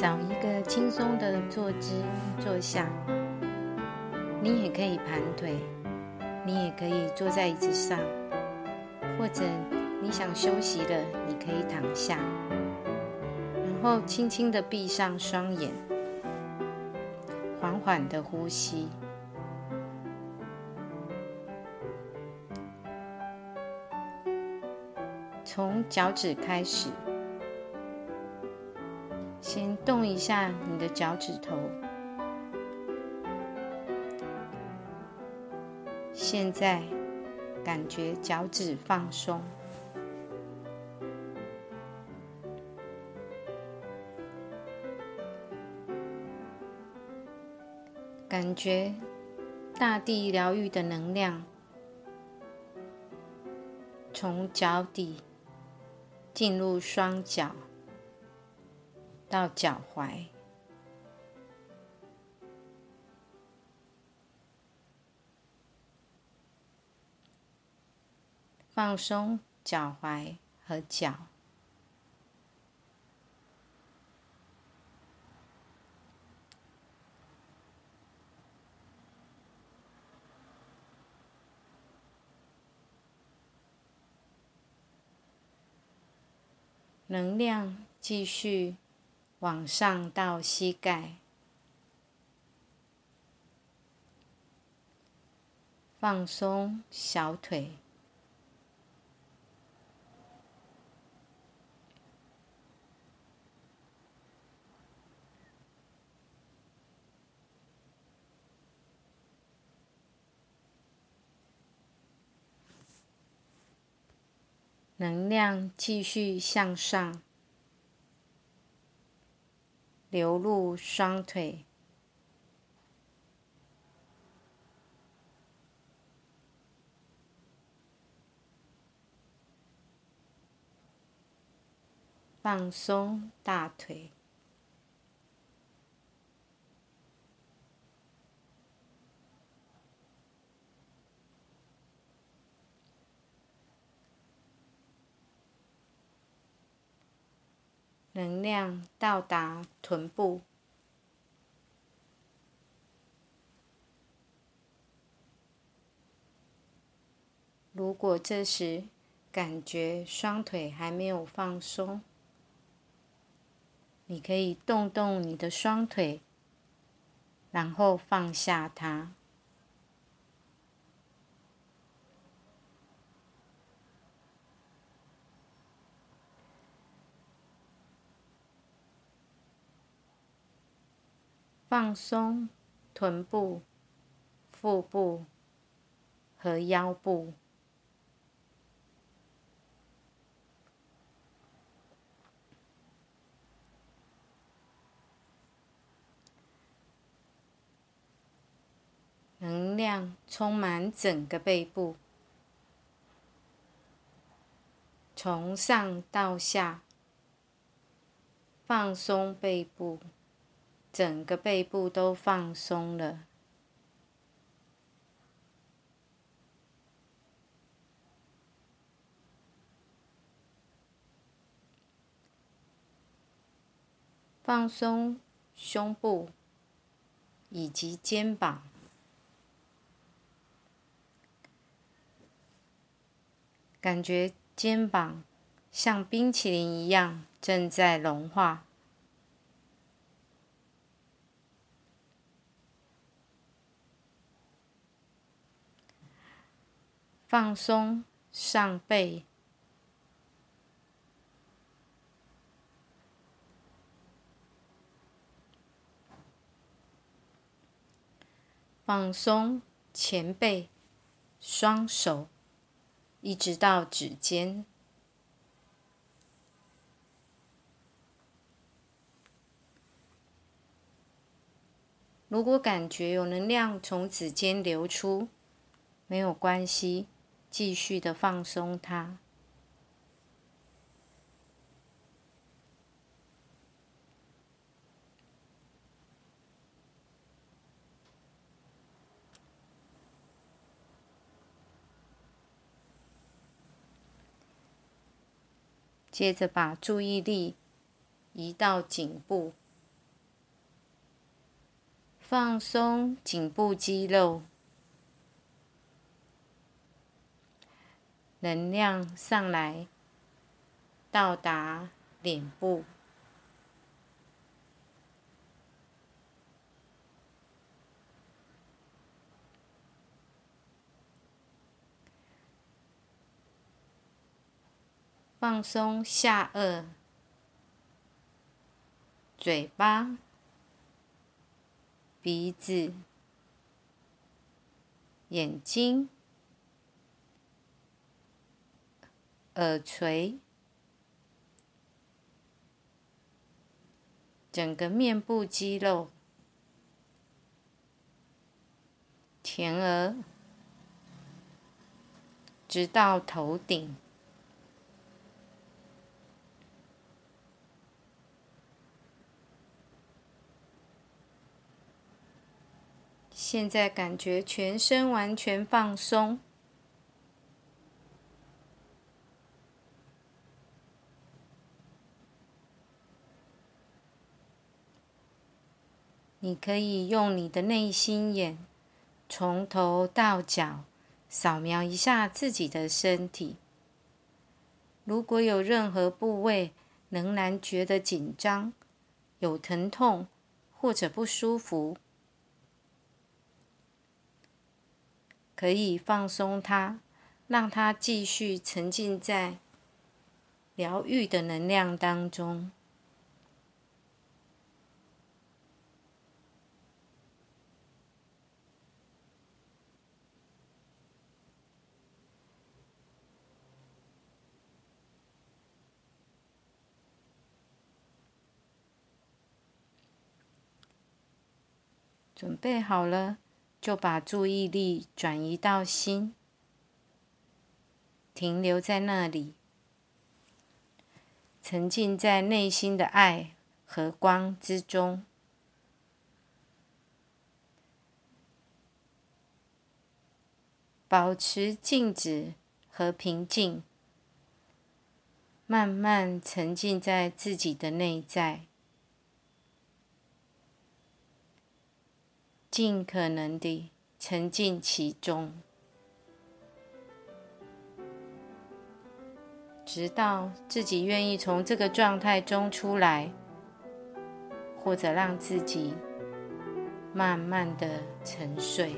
找一个轻松的坐姿坐下，你也可以盘腿，你也可以坐在椅子上，或者你想休息了，你可以躺下，然后轻轻的闭上双眼，缓缓的呼吸，从脚趾开始。先动一下你的脚趾头，现在感觉脚趾放松，感觉大地疗愈的能量从脚底进入双脚。到脚踝，放松脚踝和脚，能量继续。往上到膝盖，放松小腿，能量继续向上。流露双腿，放松大腿，能量到达臀部。如果这时感觉双腿还没有放松，你可以动动你的双腿，然后放下它。放松臀部、腹部和腰部，能量充满整个背部，从上到下放松背部。整个背部都放松了，放松胸部以及肩膀，感觉肩膀像冰淇淋一样正在融化。放松上背，放松前背，双手一直到指尖。如果感觉有能量从指尖流出，没有关系。继续的放松它，接着把注意力移到颈部。放松颈部肌肉，能量上来，到达脸部。放松下颚、嘴巴、鼻子、眼睛、耳垂，整个面部肌肉、前额，直到头顶。现在感觉全身完全放松，你可以用你的内心眼，从头到脚扫描一下自己的身体。如果有任何部位仍然觉得紧张、有疼痛或者不舒服，可以放松它，让它继续沉浸在疗愈的能量当中。准备好了。就把注意力转移到心，停留在那里，沉浸在内心的爱和光之中，保持静止和平静，慢慢沉浸在自己的内在。尽可能地沉浸其中，直到自己愿意从这个状态中出来，或者让自己慢慢的沉睡。